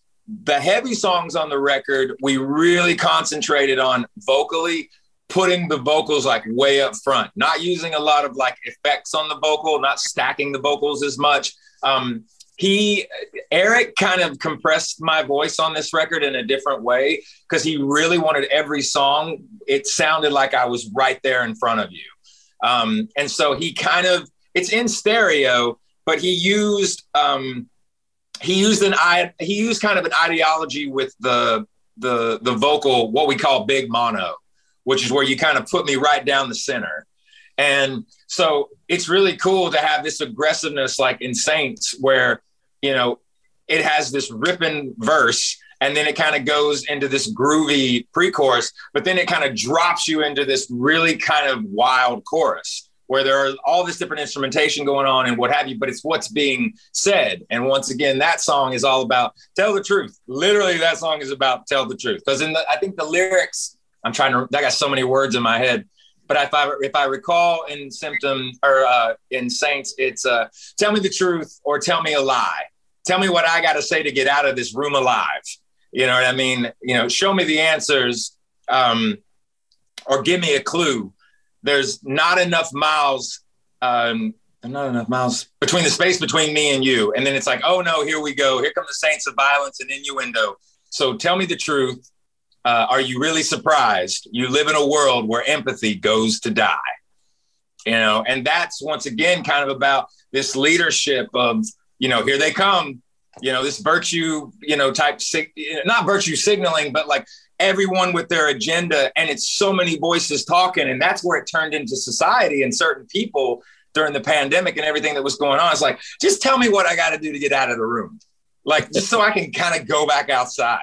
B: the heavy songs on the record. We really concentrated on vocally putting the vocals like way up front, not using a lot of like effects on the vocal, not stacking the vocals as much. Um, he Eric kind of compressed my voice on this record in a different way because he really wanted every song. It sounded like I was right there in front of you, um, and so he kind of it's in stereo, but he used um, he used an he used kind of an ideology with the the the vocal what we call big mono, which is where you kind of put me right down the center. And so it's really cool to have this aggressiveness like in Saints where you know, it has this ripping verse and then it kind of goes into this groovy pre-chorus, but then it kind of drops you into this really kind of wild chorus where there are all this different instrumentation going on and what have you, but it's what's being said. And once again, that song is all about tell the truth. Literally, that song is about tell the truth. Because in the, I think the lyrics, I'm trying to, I got so many words in my head. But if I if I recall in symptom or uh, in Saints, it's uh, tell me the truth or tell me a lie. Tell me what I got to say to get out of this room alive. You know what I mean? You know, show me the answers, um, or give me a clue. There's not enough miles. Um, not enough miles between the space between me and you. And then it's like, oh no, here we go. Here come the saints of violence and innuendo. So tell me the truth. Uh, are you really surprised? You live in a world where empathy goes to die. You know, and that's once again kind of about this leadership of, you know, here they come, you know, this virtue, you know, type, sig- not virtue signaling, but like everyone with their agenda. And it's so many voices talking. And that's where it turned into society and certain people during the pandemic and everything that was going on. It's like, just tell me what I got to do to get out of the room. Like, just so I can kind of go back outside.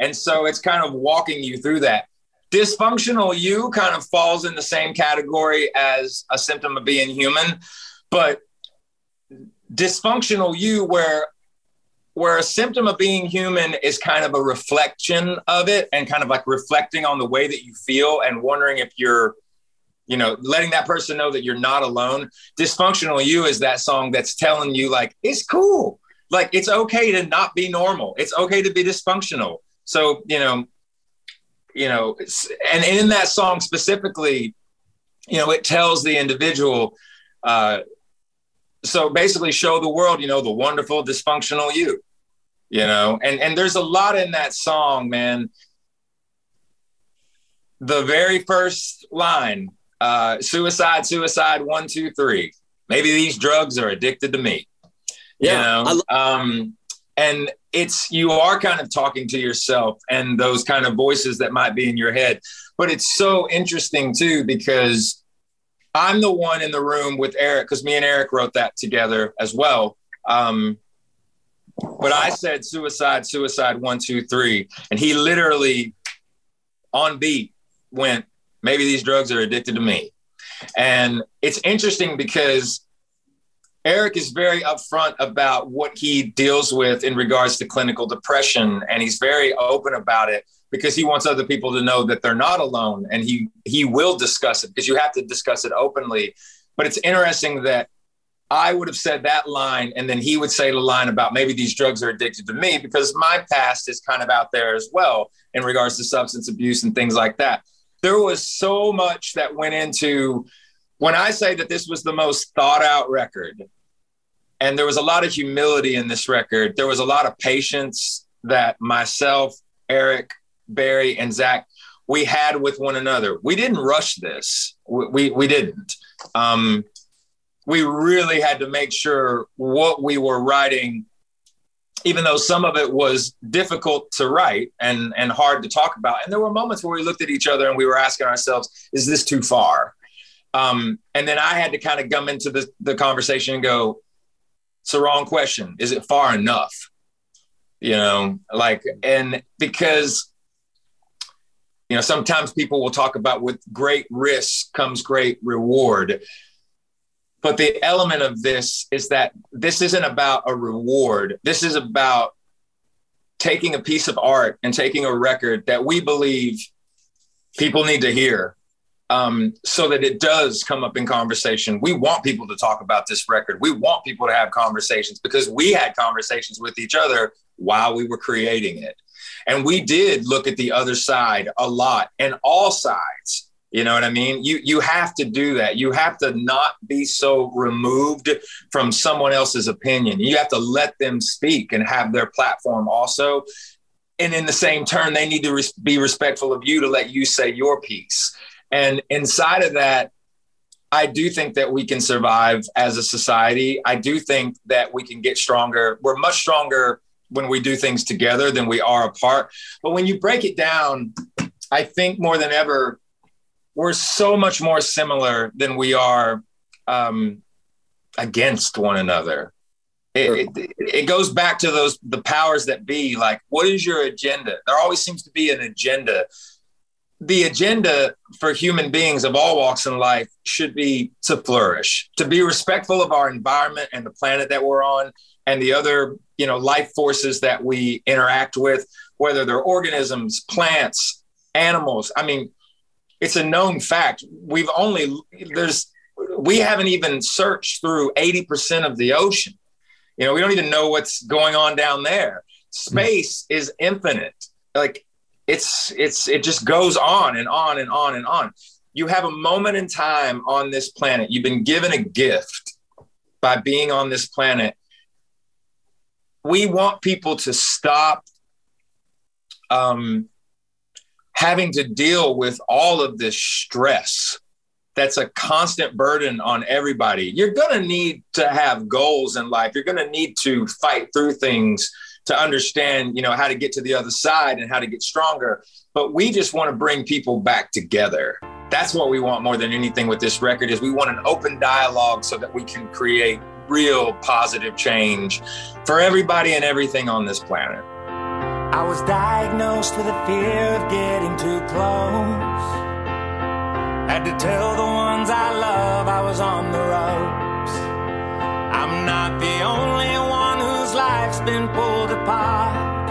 B: And so it's kind of walking you through that. Dysfunctional you kind of falls in the same category as a symptom of being human, but dysfunctional you where where a symptom of being human is kind of a reflection of it and kind of like reflecting on the way that you feel and wondering if you're you know letting that person know that you're not alone. Dysfunctional you is that song that's telling you like it's cool. Like it's okay to not be normal. It's okay to be dysfunctional so you know you know and in that song specifically you know it tells the individual uh so basically show the world you know the wonderful dysfunctional you you know? And and there's a lot in that song man. The very first line uh suicide suicide one two three. Maybe these drugs are addicted to me.
F: Yeah,
B: you know um and it's you are kind of talking to yourself and those kind of voices that might be in your head. But it's so interesting too because i'm the one in the room with eric because me and eric wrote that together as well. Um but i said suicide suicide one two three. And he literally on beat went maybe these drugs are addicted to me. And it's interesting because Eric is very upfront about what he deals with in regards to clinical depression, and he's very open about it because he wants other people to know that they're not alone, and he he will discuss it because you have to discuss it openly. But it's interesting that I would have said that line, and then he would say the line about maybe these drugs are addicted to me because my past is kind of out there as well in regards to substance abuse and things like that. There was so much that went into when I say that this was the most thought out record, and there was a lot of humility in this record, there was a lot of patience that myself, Eric, Barry, and Zach, we had with one another. We didn't rush this. We, we, we didn't. Um, we really had to make sure what we were writing even though some of it was difficult to write and and hard to talk about and there were moments where we looked at each other and we were asking ourselves is this too far um, and then i had to kind of come into the, the conversation and go it's the wrong question. Is it far enough? You know like and because you know sometimes people will talk about with great risk comes great reward. But the element of this is that this isn't about a reward. This is about taking a piece of art and taking a record that we believe people need to hear um, so that it does come up in conversation. We want people to talk about this record. We want people to have conversations because we had conversations with each other while we were creating it. And we did look at the other side a lot and all sides. You know what I mean? You you have to do that. You have to not be so removed from someone else's opinion. You have to let them speak and have their platform also. And in the same turn, they need to res- be respectful of you to let you say your piece. And inside of that, I do think that we can survive as a society. I do think that we can get stronger. We're much stronger when we do things together than we are apart. But when you break it down, I think more than ever, we're so much more similar than we are um, against one another. It, it, it goes back to those the powers that be. Like, what is your agenda? There always seems to be an agenda the agenda for human beings of all walks in life should be to flourish, to be respectful of our environment and the planet that we're on and the other, you know, life forces that we interact with, whether they're organisms, plants, animals. I mean, it's a known fact. We've only there's we haven't even searched through 80% of the ocean. You know, we don't even know what's going on down there. Space is infinite. Like it's it's it just goes on and on and on and on. You have a moment in time on this planet. You've been given a gift by being on this planet. We want people to stop um, having to deal with all of this stress that's a constant burden on everybody. You're going to need to have goals in life. You're going to need to fight through things to understand, you know, how to get to the other side and how to get stronger. But we just want to bring people back together. That's what we want more than anything with this record is we want an open dialogue so that we can create real positive change for everybody and everything on this planet.
D: I was diagnosed with a fear of getting too close. Had to tell the ones I love I was on the ropes. I'm not the only one life's been pulled apart.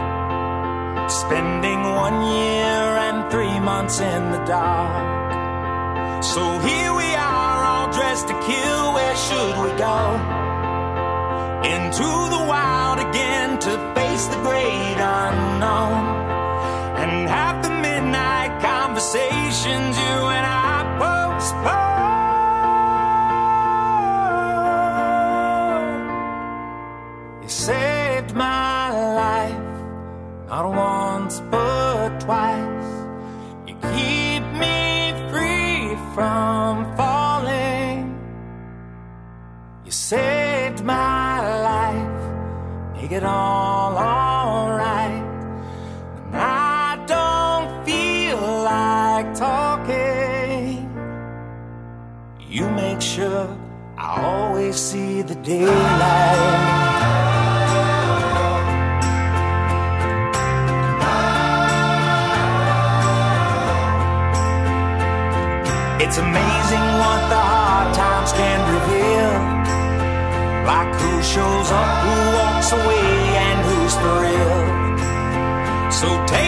D: Spending one year and three months in the dark. So here we are, all dressed to kill. Where should we go? into the wild again to face the great unknown and have the midnight conversations not once but twice. You keep me free from falling. You saved my life, make it all alright. When I don't feel like talking, you make sure I always see the daylight. It's amazing what the hard times can reveal. Like who shows up, who walks away, and who's for real. So take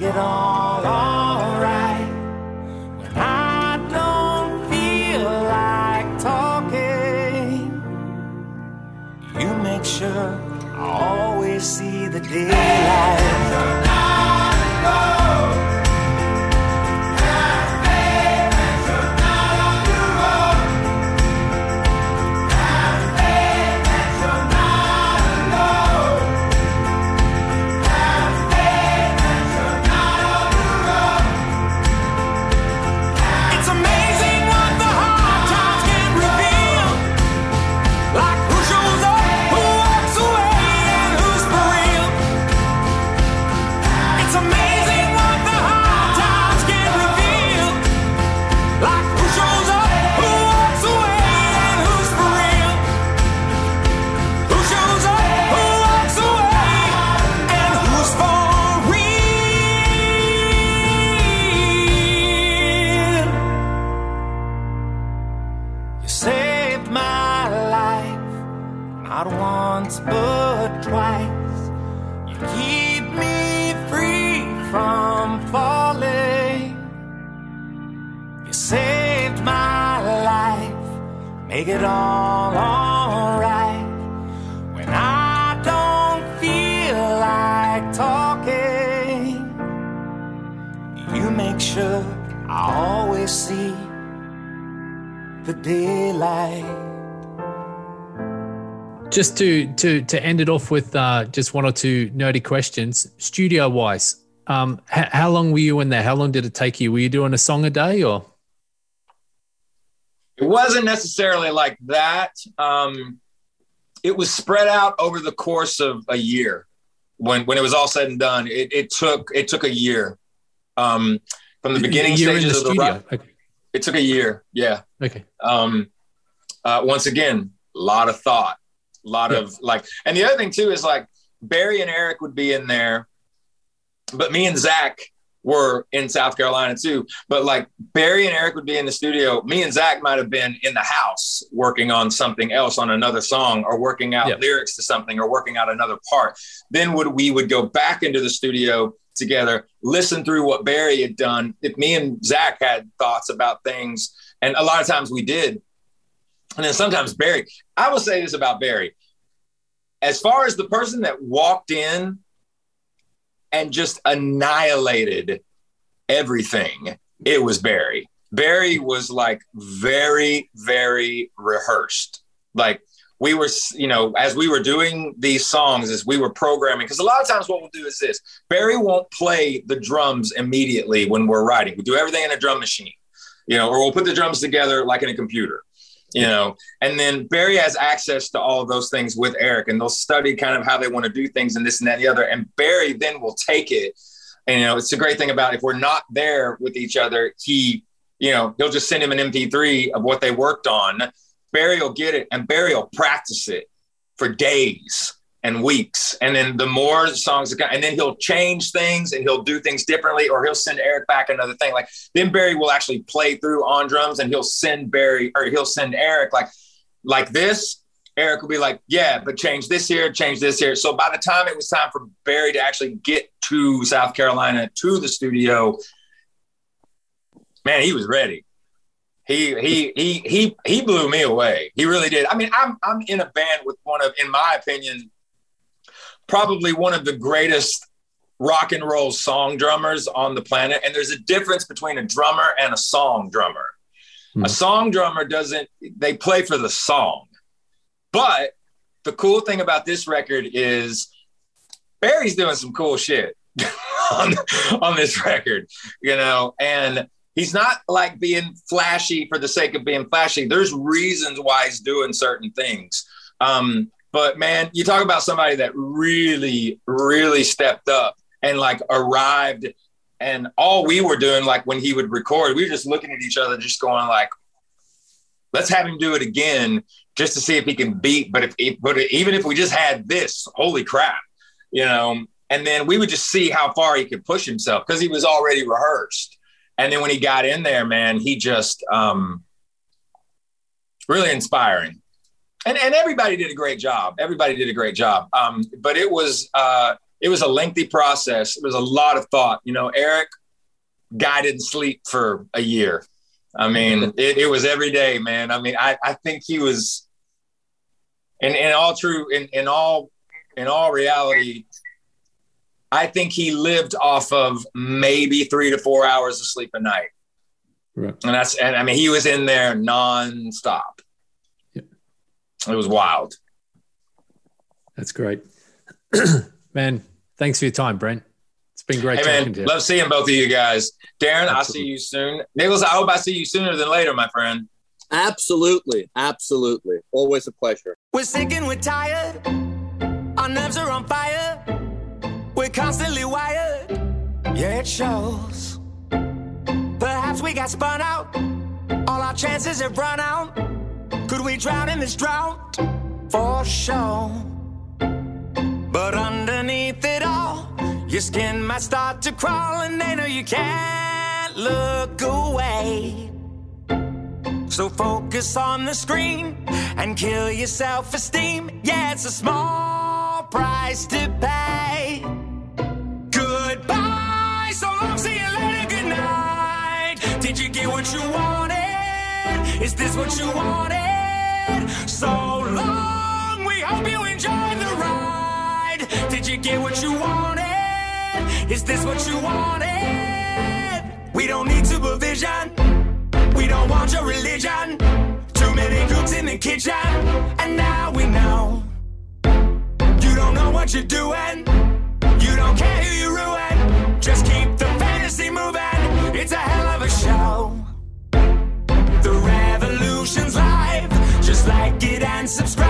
D: make it
A: Just to to to end it off with uh, just one or two nerdy questions. Studio wise, um, h- how long were you in there? How long did it take you? Were you doing a song a day or?
B: It wasn't necessarily like that. Um, it was spread out over the course of a year. When when it was all said and done, it, it took it took a year. Um, from the beginning
A: A year in
B: stages
A: the
B: of the
A: studio.
B: rock,
A: Okay.
B: it took a year. Yeah.
A: okay.
B: um uh once again a lot of thought a lot
A: Yeah.
B: of like and the other thing too is like barry and eric would be in there but me and zach were in south carolina too but like barry and eric would be in the studio me and zach might have been in the house working on something else on another song or working out
A: Yeah.
B: lyrics to something or working out another part then would we would go back into the studio together listen through what barry had done if me and zach had thoughts about things and a lot of times we did and then sometimes Barry, I will say this about Barry. As far as the person that walked in and just annihilated everything, it was Barry. Barry was like very, very rehearsed. Like we were, you know, as we were doing these songs, as we were programming, because a lot of times what we'll do is this Barry won't play the drums immediately when we're writing. We do everything in a drum machine, you know, or we'll put the drums together like in a computer you know and then barry has access to all those things with eric and they'll study kind of how they want to do things and this and that and the other and barry then will take it. And you know it's a great thing about if we're not there with each other he you know he'll just send him an mp3 of what they worked on. Barry will get it and barry will practice it for days and weeks. And then the more songs and then he'll change things and he'll do things differently or he'll send eric back another thing. Like then barry will actually play through on drums and he'll send barry or he'll send eric like like this. Eric will be like yeah but change this here change this here. So by the time it was time for barry to actually get to south carolina to the studio man he was ready. He he he he he blew me away. He really did. I mean i'm i'm in a band with one of in my opinion probably one of the greatest rock and roll song drummers on the planet. And there's a difference between a drummer and a song drummer.
A: Hmm.
B: A song drummer doesn't, they play for the song. But the cool thing about this record is Barry's doing some cool shit on, on this record, you know, and he's not like being flashy for the sake of being flashy. There's reasons why he's doing certain things. Um, but man, you talk about somebody that really, really stepped up and like arrived. And all we were doing, like when he would record, we were just looking at each other, just going like, let's have him do it again just to see if he can beat. But if, but even if we just had this, holy crap, you know. And then we would just see how far he could push himself because he was already rehearsed. And then when he got in there, man, he just um, really inspiring. And and everybody did a great job. Everybody did a great job. Um, but it was uh, it was a lengthy process. It was a lot of thought. You know, Eric guy didn't sleep for a year. I mean, it, it was every day, man. I mean, I, I think he was in, in all true in, in all in all reality, I think he lived off of maybe three to four hours of sleep a night.
A: Right.
B: And that's and I mean he was in there nonstop.
A: Yep.
B: It was wild.
A: That's great. man, thanks for your time, Brent. It's been great
B: Hey
A: talking
B: man,
A: to you.
B: love seeing both of you guys. Darren, I'll see you soon. Nicholas, I hope I see you sooner than later, my friend.
F: Absolutely. Absolutely. Always a pleasure.
D: We're sick and we're tired. Our nerves are on fire. We're constantly wired. Yeah, it shows. Perhaps we got spun out. All our chances have run out. Could we drown in this drought? For sure. But underneath it all, your skin might start to crawl, and they know you can't look away. So focus on the screen and kill your self esteem. Yeah, it's a small price to pay. Goodbye, so long, see you later, good night. Did you get what you wanted? Is this what you wanted? So long, we hope you enjoyed the ride. Did you get what you wanted? Is this what you wanted? We don't need supervision. We don't want your religion. Too many cooks in the kitchen. And now we know. You don't know what you're doing. You don't care who you ruin. Just keep the fantasy moving. It's a hell of a show. And subscribe.